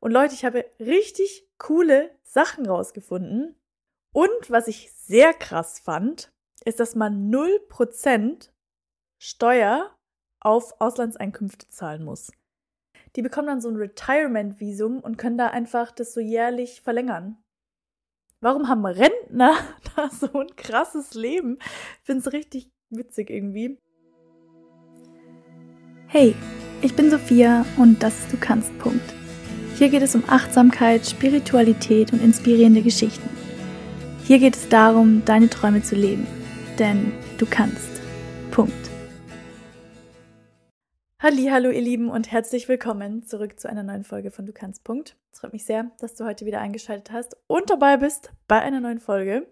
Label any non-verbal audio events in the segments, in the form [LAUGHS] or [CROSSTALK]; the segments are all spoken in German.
Und Leute, ich habe richtig coole Sachen rausgefunden. Und was ich sehr krass fand, ist, dass man 0% Steuer auf Auslandseinkünfte zahlen muss. Die bekommen dann so ein Retirement-Visum und können da einfach das so jährlich verlängern. Warum haben Rentner [LAUGHS] da so ein krasses Leben? Ich finde es richtig witzig irgendwie. Hey, ich bin Sophia und das ist Du kannst. Punkt. Hier geht es um Achtsamkeit, Spiritualität und inspirierende Geschichten. Hier geht es darum, deine Träume zu leben. Denn du kannst. Punkt. Hallo, ihr Lieben und herzlich willkommen zurück zu einer neuen Folge von Du kannst. Punkt. Es freut mich sehr, dass du heute wieder eingeschaltet hast und dabei bist bei einer neuen Folge.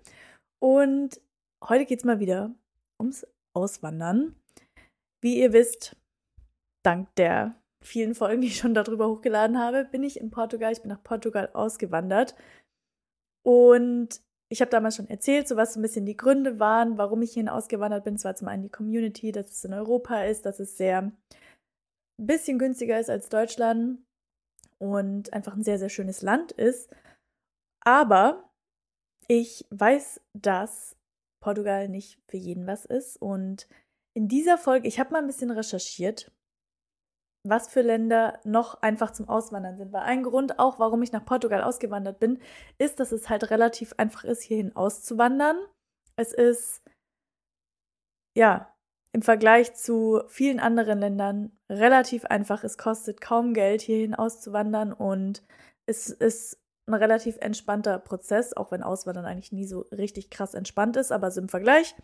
Und heute geht es mal wieder ums Auswandern. Wie ihr wisst, dank der vielen Folgen, die ich schon darüber hochgeladen habe, bin ich in Portugal. Ich bin nach Portugal ausgewandert. Und ich habe damals schon erzählt, so was so ein bisschen die Gründe waren, warum ich hierhin ausgewandert bin. Es war zum einen die Community, dass es in Europa ist, dass es sehr ein bisschen günstiger ist als Deutschland und einfach ein sehr, sehr schönes Land ist. Aber ich weiß, dass Portugal nicht für jeden was ist. Und in dieser Folge, ich habe mal ein bisschen recherchiert was für Länder noch einfach zum Auswandern sind. Weil ein Grund auch, warum ich nach Portugal ausgewandert bin, ist, dass es halt relativ einfach ist, hierhin auszuwandern. Es ist, ja, im Vergleich zu vielen anderen Ländern relativ einfach. Es kostet kaum Geld, hierhin auszuwandern und es ist ein relativ entspannter Prozess, auch wenn Auswandern eigentlich nie so richtig krass entspannt ist, aber so im Vergleich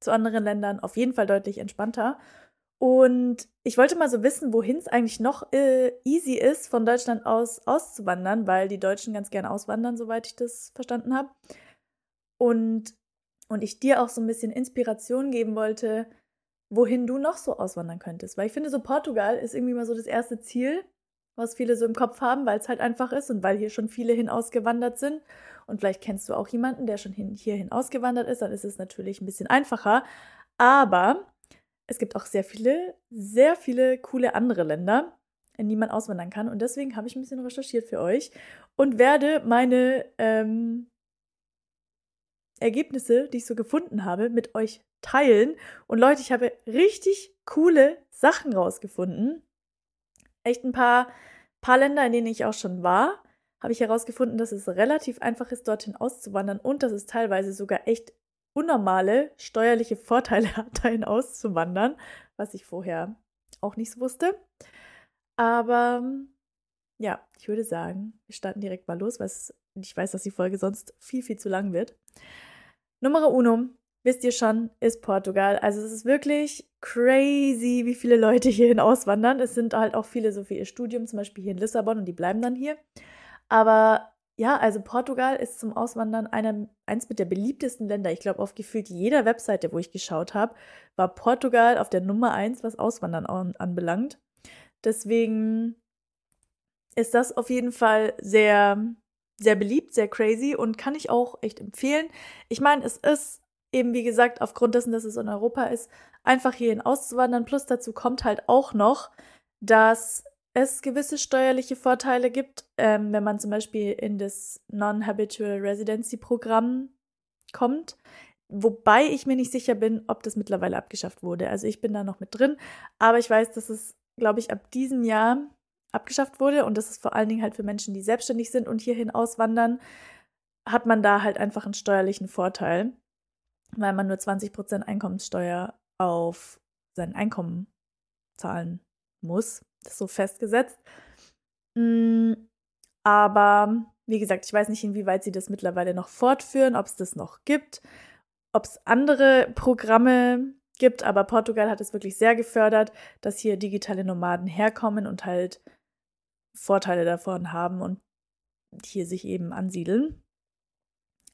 zu anderen Ländern auf jeden Fall deutlich entspannter. Und ich wollte mal so wissen, wohin es eigentlich noch äh, easy ist, von Deutschland aus auszuwandern, weil die Deutschen ganz gerne auswandern, soweit ich das verstanden habe. Und, und ich dir auch so ein bisschen Inspiration geben wollte, wohin du noch so auswandern könntest. Weil ich finde, so Portugal ist irgendwie mal so das erste Ziel, was viele so im Kopf haben, weil es halt einfach ist und weil hier schon viele hin ausgewandert sind. Und vielleicht kennst du auch jemanden, der schon hin, hierhin ausgewandert ist, dann ist es natürlich ein bisschen einfacher. Aber es gibt auch sehr viele, sehr viele coole andere Länder, in die man auswandern kann. Und deswegen habe ich ein bisschen recherchiert für euch und werde meine ähm, Ergebnisse, die ich so gefunden habe, mit euch teilen. Und Leute, ich habe richtig coole Sachen rausgefunden. Echt ein paar, paar Länder, in denen ich auch schon war, habe ich herausgefunden, dass es relativ einfach ist, dorthin auszuwandern und dass es teilweise sogar echt unnormale steuerliche Vorteile [LAUGHS] hat, dahin auszuwandern, was ich vorher auch nicht so wusste. Aber ja, ich würde sagen, wir starten direkt mal los, weil ich weiß, dass die Folge sonst viel, viel zu lang wird. Nummer uno, wisst ihr schon, ist Portugal. Also es ist wirklich crazy, wie viele Leute hierhin auswandern. Es sind halt auch viele so für ihr Studium, zum Beispiel hier in Lissabon und die bleiben dann hier. Aber ja, also Portugal ist zum Auswandern einer, eins mit der beliebtesten Länder. Ich glaube, auf gefühlt jeder Webseite, wo ich geschaut habe, war Portugal auf der Nummer eins, was Auswandern an, anbelangt. Deswegen ist das auf jeden Fall sehr, sehr beliebt, sehr crazy und kann ich auch echt empfehlen. Ich meine, es ist eben, wie gesagt, aufgrund dessen, dass es in Europa ist, einfach hierhin auszuwandern. Plus dazu kommt halt auch noch, dass es gewisse steuerliche Vorteile gibt, ähm, wenn man zum Beispiel in das Non-Habitual Residency Programm kommt. Wobei ich mir nicht sicher bin, ob das mittlerweile abgeschafft wurde. Also ich bin da noch mit drin, aber ich weiß, dass es, glaube ich, ab diesem Jahr abgeschafft wurde und das ist vor allen Dingen halt für Menschen, die selbstständig sind und hierhin auswandern, hat man da halt einfach einen steuerlichen Vorteil, weil man nur 20% Einkommenssteuer auf sein Einkommen zahlen muss. Das so festgesetzt. Mm, aber wie gesagt, ich weiß nicht, inwieweit sie das mittlerweile noch fortführen, ob es das noch gibt, ob es andere Programme gibt, aber Portugal hat es wirklich sehr gefördert, dass hier digitale Nomaden herkommen und halt Vorteile davon haben und hier sich eben ansiedeln.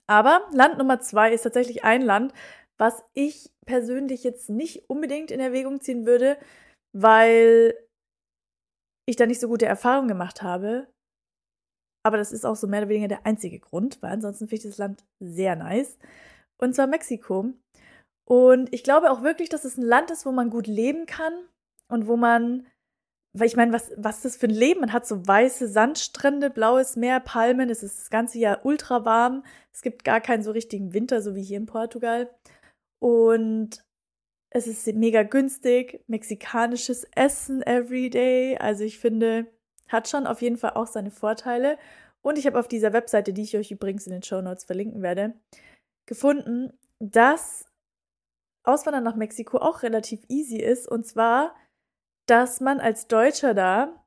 Aber Land Nummer zwei ist tatsächlich ein Land, was ich persönlich jetzt nicht unbedingt in Erwägung ziehen würde, weil ich da nicht so gute Erfahrungen gemacht habe. Aber das ist auch so mehr oder weniger der einzige Grund, weil ansonsten finde ich das Land sehr nice. Und zwar Mexiko. Und ich glaube auch wirklich, dass es ein Land ist, wo man gut leben kann und wo man weil ich meine, was, was ist das für ein Leben? Man hat so weiße Sandstrände, blaues Meer, Palmen, es ist das ganze Jahr ultra warm. Es gibt gar keinen so richtigen Winter, so wie hier in Portugal. Und es ist mega günstig, mexikanisches Essen every day. Also ich finde, hat schon auf jeden Fall auch seine Vorteile. Und ich habe auf dieser Webseite, die ich euch übrigens in den Show Notes verlinken werde, gefunden, dass Auswandern nach Mexiko auch relativ easy ist. Und zwar dass man als Deutscher da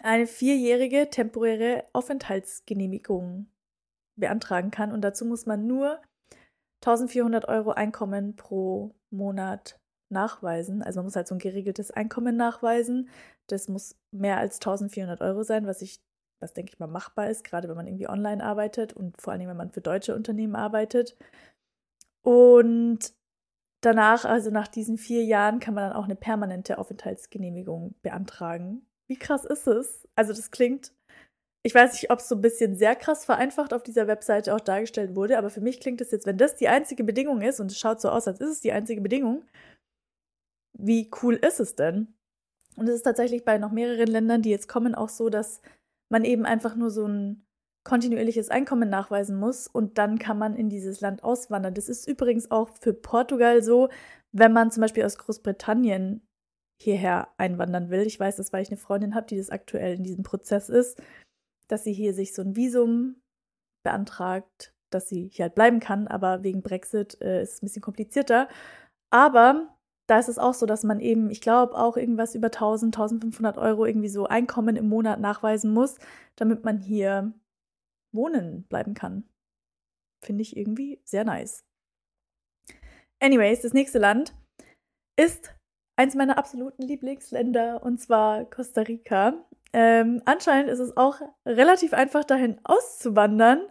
eine vierjährige temporäre Aufenthaltsgenehmigung beantragen kann. Und dazu muss man nur 1400 Euro Einkommen pro Monat nachweisen. Also man muss halt so ein geregeltes Einkommen nachweisen. Das muss mehr als 1400 Euro sein, was ich, was denke ich mal machbar ist, gerade wenn man irgendwie online arbeitet und vor allem, wenn man für deutsche Unternehmen arbeitet. Und danach, also nach diesen vier Jahren, kann man dann auch eine permanente Aufenthaltsgenehmigung beantragen. Wie krass ist es? Also das klingt, ich weiß nicht, ob es so ein bisschen sehr krass vereinfacht auf dieser Webseite auch dargestellt wurde, aber für mich klingt es jetzt, wenn das die einzige Bedingung ist, und es schaut so aus, als ist es die einzige Bedingung, wie cool ist es denn? Und es ist tatsächlich bei noch mehreren Ländern, die jetzt kommen, auch so, dass man eben einfach nur so ein kontinuierliches Einkommen nachweisen muss und dann kann man in dieses Land auswandern. Das ist übrigens auch für Portugal so, wenn man zum Beispiel aus Großbritannien hierher einwandern will. Ich weiß das, weil ich eine Freundin habe, die das aktuell in diesem Prozess ist, dass sie hier sich so ein Visum beantragt, dass sie hier halt bleiben kann, aber wegen Brexit äh, ist es ein bisschen komplizierter. Aber da ist es auch so, dass man eben, ich glaube, auch irgendwas über 1000, 1500 Euro irgendwie so Einkommen im Monat nachweisen muss, damit man hier wohnen bleiben kann. Finde ich irgendwie sehr nice. Anyways, das nächste Land ist eins meiner absoluten Lieblingsländer und zwar Costa Rica. Ähm, anscheinend ist es auch relativ einfach dahin auszuwandern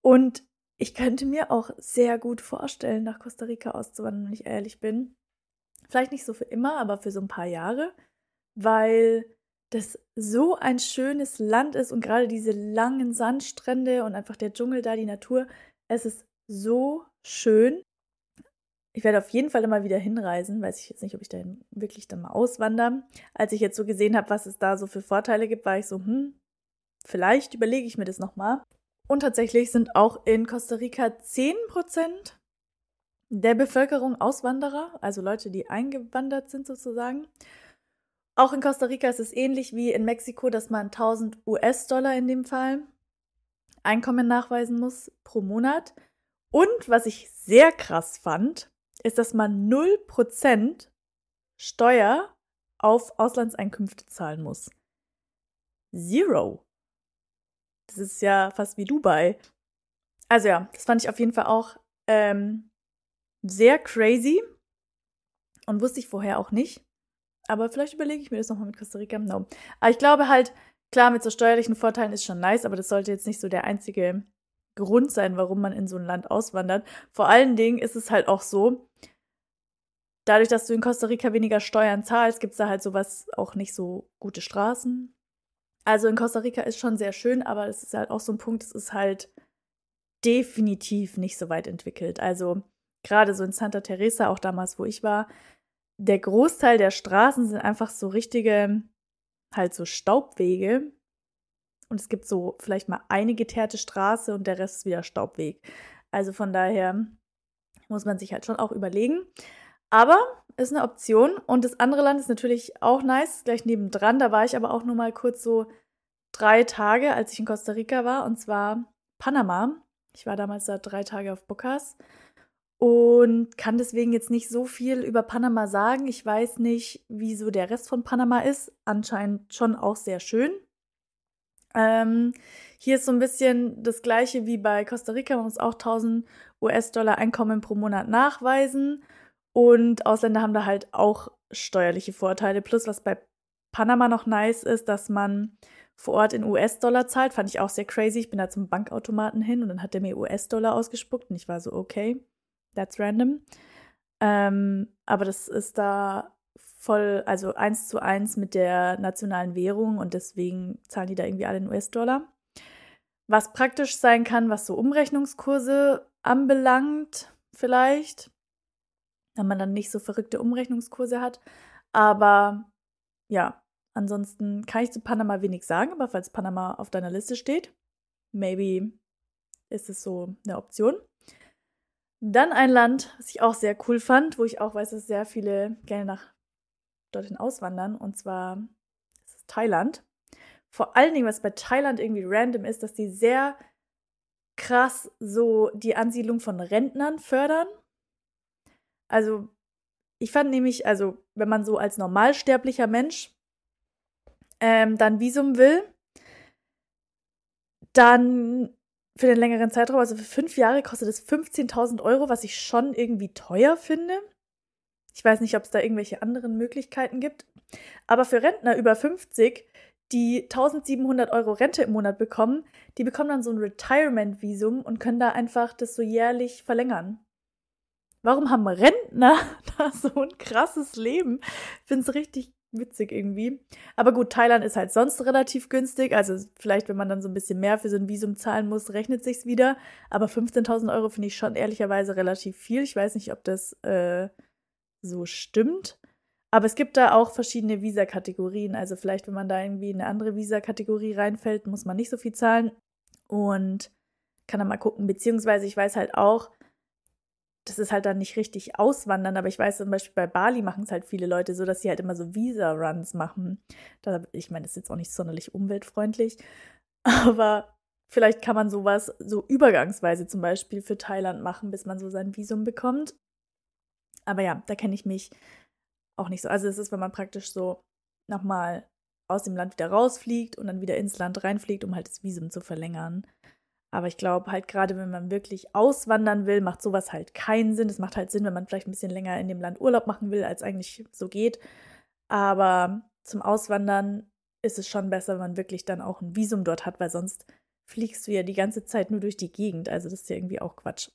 und ich könnte mir auch sehr gut vorstellen, nach Costa Rica auszuwandern, wenn ich ehrlich bin. Vielleicht nicht so für immer, aber für so ein paar Jahre, weil das so ein schönes Land ist und gerade diese langen Sandstrände und einfach der Dschungel da, die Natur, es ist so schön. Ich werde auf jeden Fall immer wieder hinreisen, weiß ich jetzt nicht, ob ich dahin wirklich dann mal auswandere. Als ich jetzt so gesehen habe, was es da so für Vorteile gibt, war ich so, hm, vielleicht überlege ich mir das nochmal. Und tatsächlich sind auch in Costa Rica 10% der Bevölkerung Auswanderer, also Leute, die eingewandert sind sozusagen. Auch in Costa Rica ist es ähnlich wie in Mexiko, dass man 1000 US-Dollar in dem Fall Einkommen nachweisen muss pro Monat. Und was ich sehr krass fand, ist, dass man 0% Steuer auf Auslandseinkünfte zahlen muss. Zero. Das ist ja fast wie Dubai. Also ja, das fand ich auf jeden Fall auch ähm, sehr crazy und wusste ich vorher auch nicht. Aber vielleicht überlege ich mir das nochmal mit Costa Rica. No. Aber ich glaube halt, klar, mit so steuerlichen Vorteilen ist schon nice, aber das sollte jetzt nicht so der einzige Grund sein, warum man in so ein Land auswandert. Vor allen Dingen ist es halt auch so, dadurch, dass du in Costa Rica weniger Steuern zahlst, gibt es da halt sowas auch nicht so gute Straßen. Also in Costa Rica ist schon sehr schön, aber es ist halt auch so ein Punkt, es ist halt definitiv nicht so weit entwickelt. Also gerade so in Santa Teresa, auch damals, wo ich war, der Großteil der Straßen sind einfach so richtige, halt so Staubwege. Und es gibt so vielleicht mal eine geteerte Straße und der Rest ist wieder Staubweg. Also von daher muss man sich halt schon auch überlegen. Aber ist eine Option. Und das andere Land ist natürlich auch nice, gleich nebendran. Da war ich aber auch nur mal kurz so drei Tage, als ich in Costa Rica war, und zwar Panama. Ich war damals da drei Tage auf Bocas und kann deswegen jetzt nicht so viel über Panama sagen. Ich weiß nicht, wie so der Rest von Panama ist. Anscheinend schon auch sehr schön. Ähm, hier ist so ein bisschen das gleiche wie bei Costa Rica. Man muss auch 1000 US-Dollar Einkommen pro Monat nachweisen. Und Ausländer haben da halt auch steuerliche Vorteile. Plus, was bei Panama noch nice ist, dass man vor Ort in US-Dollar zahlt. Fand ich auch sehr crazy. Ich bin da zum Bankautomaten hin und dann hat der mir US-Dollar ausgespuckt und ich war so, okay that's random. Ähm, aber das ist da voll, also eins zu eins mit der nationalen Währung und deswegen zahlen die da irgendwie alle in US-Dollar. Was praktisch sein kann, was so Umrechnungskurse anbelangt, vielleicht, wenn man dann nicht so verrückte Umrechnungskurse hat. Aber ja, Ansonsten kann ich zu Panama wenig sagen, aber falls Panama auf deiner Liste steht, maybe ist es so eine Option. Dann ein Land, was ich auch sehr cool fand, wo ich auch weiß, dass sehr viele gerne nach dorthin auswandern, und zwar ist es Thailand. Vor allen Dingen, was bei Thailand irgendwie random ist, dass die sehr krass so die Ansiedlung von Rentnern fördern. Also, ich fand nämlich, also, wenn man so als normalsterblicher Mensch ähm, dann Visum will, dann für den längeren Zeitraum, also für fünf Jahre, kostet es 15.000 Euro, was ich schon irgendwie teuer finde. Ich weiß nicht, ob es da irgendwelche anderen Möglichkeiten gibt. Aber für Rentner über 50, die 1700 Euro Rente im Monat bekommen, die bekommen dann so ein Retirement-Visum und können da einfach das so jährlich verlängern. Warum haben Rentner [LAUGHS] da so ein krasses Leben? Ich finde es richtig witzig irgendwie. Aber gut, Thailand ist halt sonst relativ günstig. Also vielleicht, wenn man dann so ein bisschen mehr für so ein Visum zahlen muss, rechnet sich's wieder. Aber 15.000 Euro finde ich schon ehrlicherweise relativ viel. Ich weiß nicht, ob das äh, so stimmt. Aber es gibt da auch verschiedene Visa-Kategorien. Also vielleicht, wenn man da irgendwie in eine andere Visa-Kategorie reinfällt, muss man nicht so viel zahlen. Und kann dann mal gucken. Beziehungsweise ich weiß halt auch, das ist halt dann nicht richtig auswandern, aber ich weiß zum Beispiel bei Bali machen es halt viele Leute so, dass sie halt immer so Visa-Runs machen. Da, ich meine, das ist jetzt auch nicht sonderlich umweltfreundlich, [LAUGHS] aber vielleicht kann man sowas so übergangsweise zum Beispiel für Thailand machen, bis man so sein Visum bekommt. Aber ja, da kenne ich mich auch nicht so. Also es ist, wenn man praktisch so nochmal aus dem Land wieder rausfliegt und dann wieder ins Land reinfliegt, um halt das Visum zu verlängern. Aber ich glaube halt gerade, wenn man wirklich auswandern will, macht sowas halt keinen Sinn. Es macht halt Sinn, wenn man vielleicht ein bisschen länger in dem Land Urlaub machen will, als eigentlich so geht. Aber zum Auswandern ist es schon besser, wenn man wirklich dann auch ein Visum dort hat, weil sonst fliegst du ja die ganze Zeit nur durch die Gegend. Also das ist ja irgendwie auch Quatsch.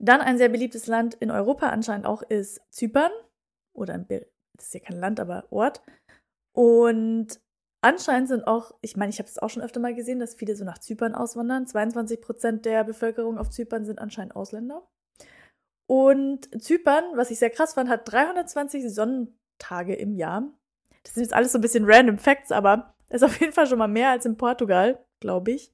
Dann ein sehr beliebtes Land in Europa anscheinend auch ist Zypern. Oder ein, das ist ja kein Land, aber Ort. Und Anscheinend sind auch, ich meine, ich habe es auch schon öfter mal gesehen, dass viele so nach Zypern auswandern. 22 Prozent der Bevölkerung auf Zypern sind anscheinend Ausländer. Und Zypern, was ich sehr krass fand, hat 320 Sonnentage im Jahr. Das sind jetzt alles so ein bisschen random Facts, aber ist auf jeden Fall schon mal mehr als in Portugal, glaube ich.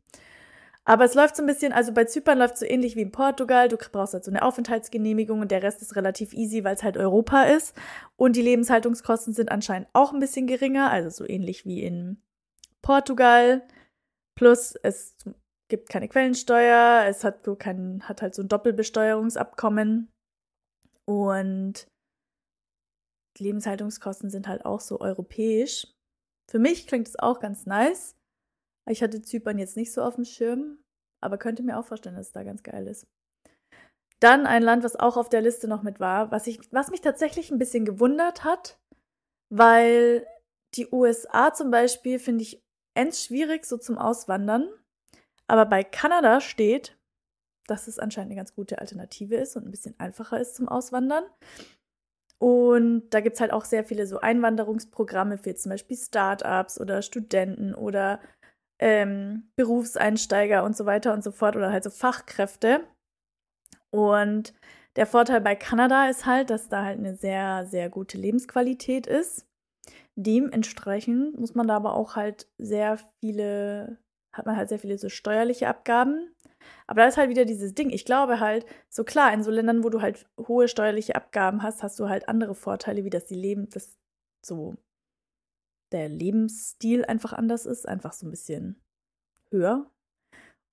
Aber es läuft so ein bisschen, also bei Zypern läuft es so ähnlich wie in Portugal. Du brauchst halt so eine Aufenthaltsgenehmigung und der Rest ist relativ easy, weil es halt Europa ist. Und die Lebenshaltungskosten sind anscheinend auch ein bisschen geringer, also so ähnlich wie in Portugal. Plus es gibt keine Quellensteuer, es hat, kein, hat halt so ein Doppelbesteuerungsabkommen. Und die Lebenshaltungskosten sind halt auch so europäisch. Für mich klingt es auch ganz nice. Ich hatte Zypern jetzt nicht so auf dem Schirm, aber könnte mir auch vorstellen, dass es da ganz geil ist. Dann ein Land, was auch auf der Liste noch mit war, was, ich, was mich tatsächlich ein bisschen gewundert hat, weil die USA zum Beispiel finde ich end schwierig so zum Auswandern. Aber bei Kanada steht, dass es anscheinend eine ganz gute Alternative ist und ein bisschen einfacher ist zum Auswandern. Und da gibt es halt auch sehr viele so Einwanderungsprogramme für zum Beispiel Startups oder Studenten oder ähm, Berufseinsteiger und so weiter und so fort oder halt so Fachkräfte. Und der Vorteil bei Kanada ist halt, dass da halt eine sehr, sehr gute Lebensqualität ist. Dementsprechend muss man da aber auch halt sehr viele, hat man halt sehr viele so steuerliche Abgaben. Aber da ist halt wieder dieses Ding. Ich glaube halt, so klar, in so Ländern, wo du halt hohe steuerliche Abgaben hast, hast du halt andere Vorteile, wie dass die Leben, das so der Lebensstil einfach anders ist, einfach so ein bisschen höher.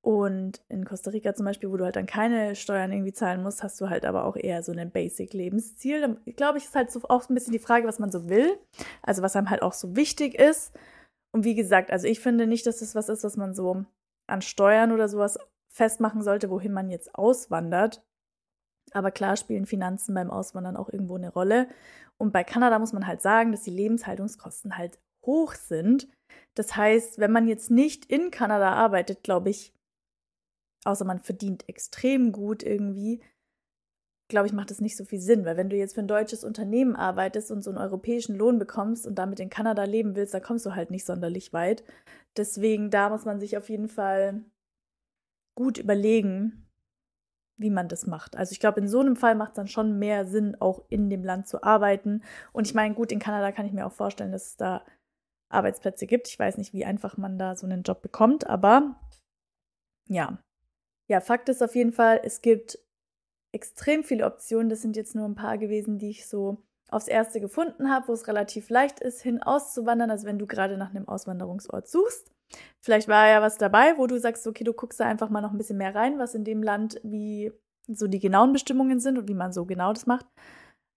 Und in Costa Rica zum Beispiel, wo du halt dann keine Steuern irgendwie zahlen musst, hast du halt aber auch eher so ein Basic-Lebensziel. Da glaube ich, ist halt so auch ein bisschen die Frage, was man so will. Also was einem halt auch so wichtig ist. Und wie gesagt, also ich finde nicht, dass das was ist, was man so an Steuern oder sowas festmachen sollte, wohin man jetzt auswandert. Aber klar spielen Finanzen beim Auswandern auch irgendwo eine Rolle. Und bei Kanada muss man halt sagen, dass die Lebenshaltungskosten halt hoch sind. Das heißt, wenn man jetzt nicht in Kanada arbeitet, glaube ich, außer man verdient extrem gut irgendwie, glaube ich, macht das nicht so viel Sinn, weil wenn du jetzt für ein deutsches Unternehmen arbeitest und so einen europäischen Lohn bekommst und damit in Kanada leben willst, dann kommst du halt nicht sonderlich weit. Deswegen, da muss man sich auf jeden Fall gut überlegen, wie man das macht. Also ich glaube, in so einem Fall macht es dann schon mehr Sinn, auch in dem Land zu arbeiten. Und ich meine, gut, in Kanada kann ich mir auch vorstellen, dass es da Arbeitsplätze gibt. Ich weiß nicht, wie einfach man da so einen Job bekommt, aber ja. Ja, Fakt ist auf jeden Fall, es gibt extrem viele Optionen. Das sind jetzt nur ein paar gewesen, die ich so aufs erste gefunden habe, wo es relativ leicht ist, hin auszuwandern. Also wenn du gerade nach einem Auswanderungsort suchst. Vielleicht war ja was dabei, wo du sagst, okay, du guckst da einfach mal noch ein bisschen mehr rein, was in dem Land, wie so die genauen Bestimmungen sind und wie man so genau das macht.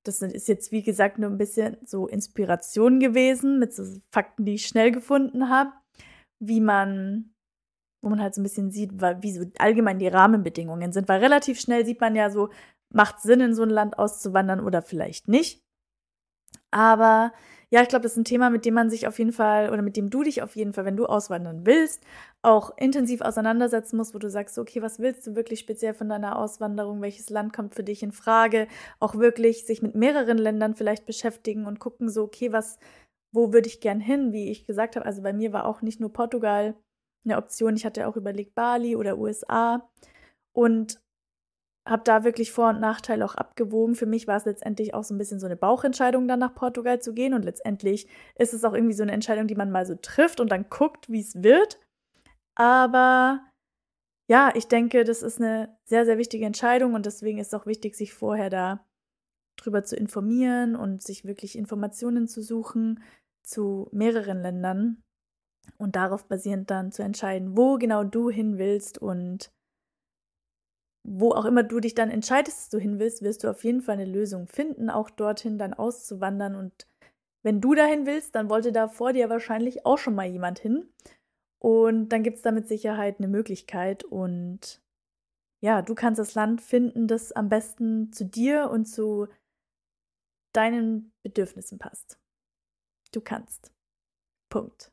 Das ist jetzt, wie gesagt, nur ein bisschen so Inspiration gewesen mit so Fakten, die ich schnell gefunden habe, wie man, wo man halt so ein bisschen sieht, wie so allgemein die Rahmenbedingungen sind. Weil relativ schnell sieht man ja so, macht Sinn, in so ein Land auszuwandern oder vielleicht nicht. Aber ja, ich glaube, das ist ein Thema, mit dem man sich auf jeden Fall oder mit dem du dich auf jeden Fall, wenn du auswandern willst, auch intensiv auseinandersetzen musst, wo du sagst, okay, was willst du wirklich speziell von deiner Auswanderung? Welches Land kommt für dich in Frage? Auch wirklich sich mit mehreren Ländern vielleicht beschäftigen und gucken, so, okay, was, wo würde ich gern hin? Wie ich gesagt habe, also bei mir war auch nicht nur Portugal eine Option. Ich hatte auch überlegt Bali oder USA. Und habe da wirklich Vor- und Nachteile auch abgewogen. Für mich war es letztendlich auch so ein bisschen so eine Bauchentscheidung, dann nach Portugal zu gehen. Und letztendlich ist es auch irgendwie so eine Entscheidung, die man mal so trifft und dann guckt, wie es wird. Aber ja, ich denke, das ist eine sehr, sehr wichtige Entscheidung und deswegen ist es auch wichtig, sich vorher da drüber zu informieren und sich wirklich Informationen zu suchen zu mehreren Ländern und darauf basierend dann zu entscheiden, wo genau du hin willst und wo auch immer du dich dann entscheidest, dass du hin willst, wirst du auf jeden Fall eine Lösung finden, auch dorthin dann auszuwandern. Und wenn du dahin willst, dann wollte da vor dir wahrscheinlich auch schon mal jemand hin. Und dann gibt es da mit Sicherheit eine Möglichkeit. Und ja, du kannst das Land finden, das am besten zu dir und zu deinen Bedürfnissen passt. Du kannst. Punkt.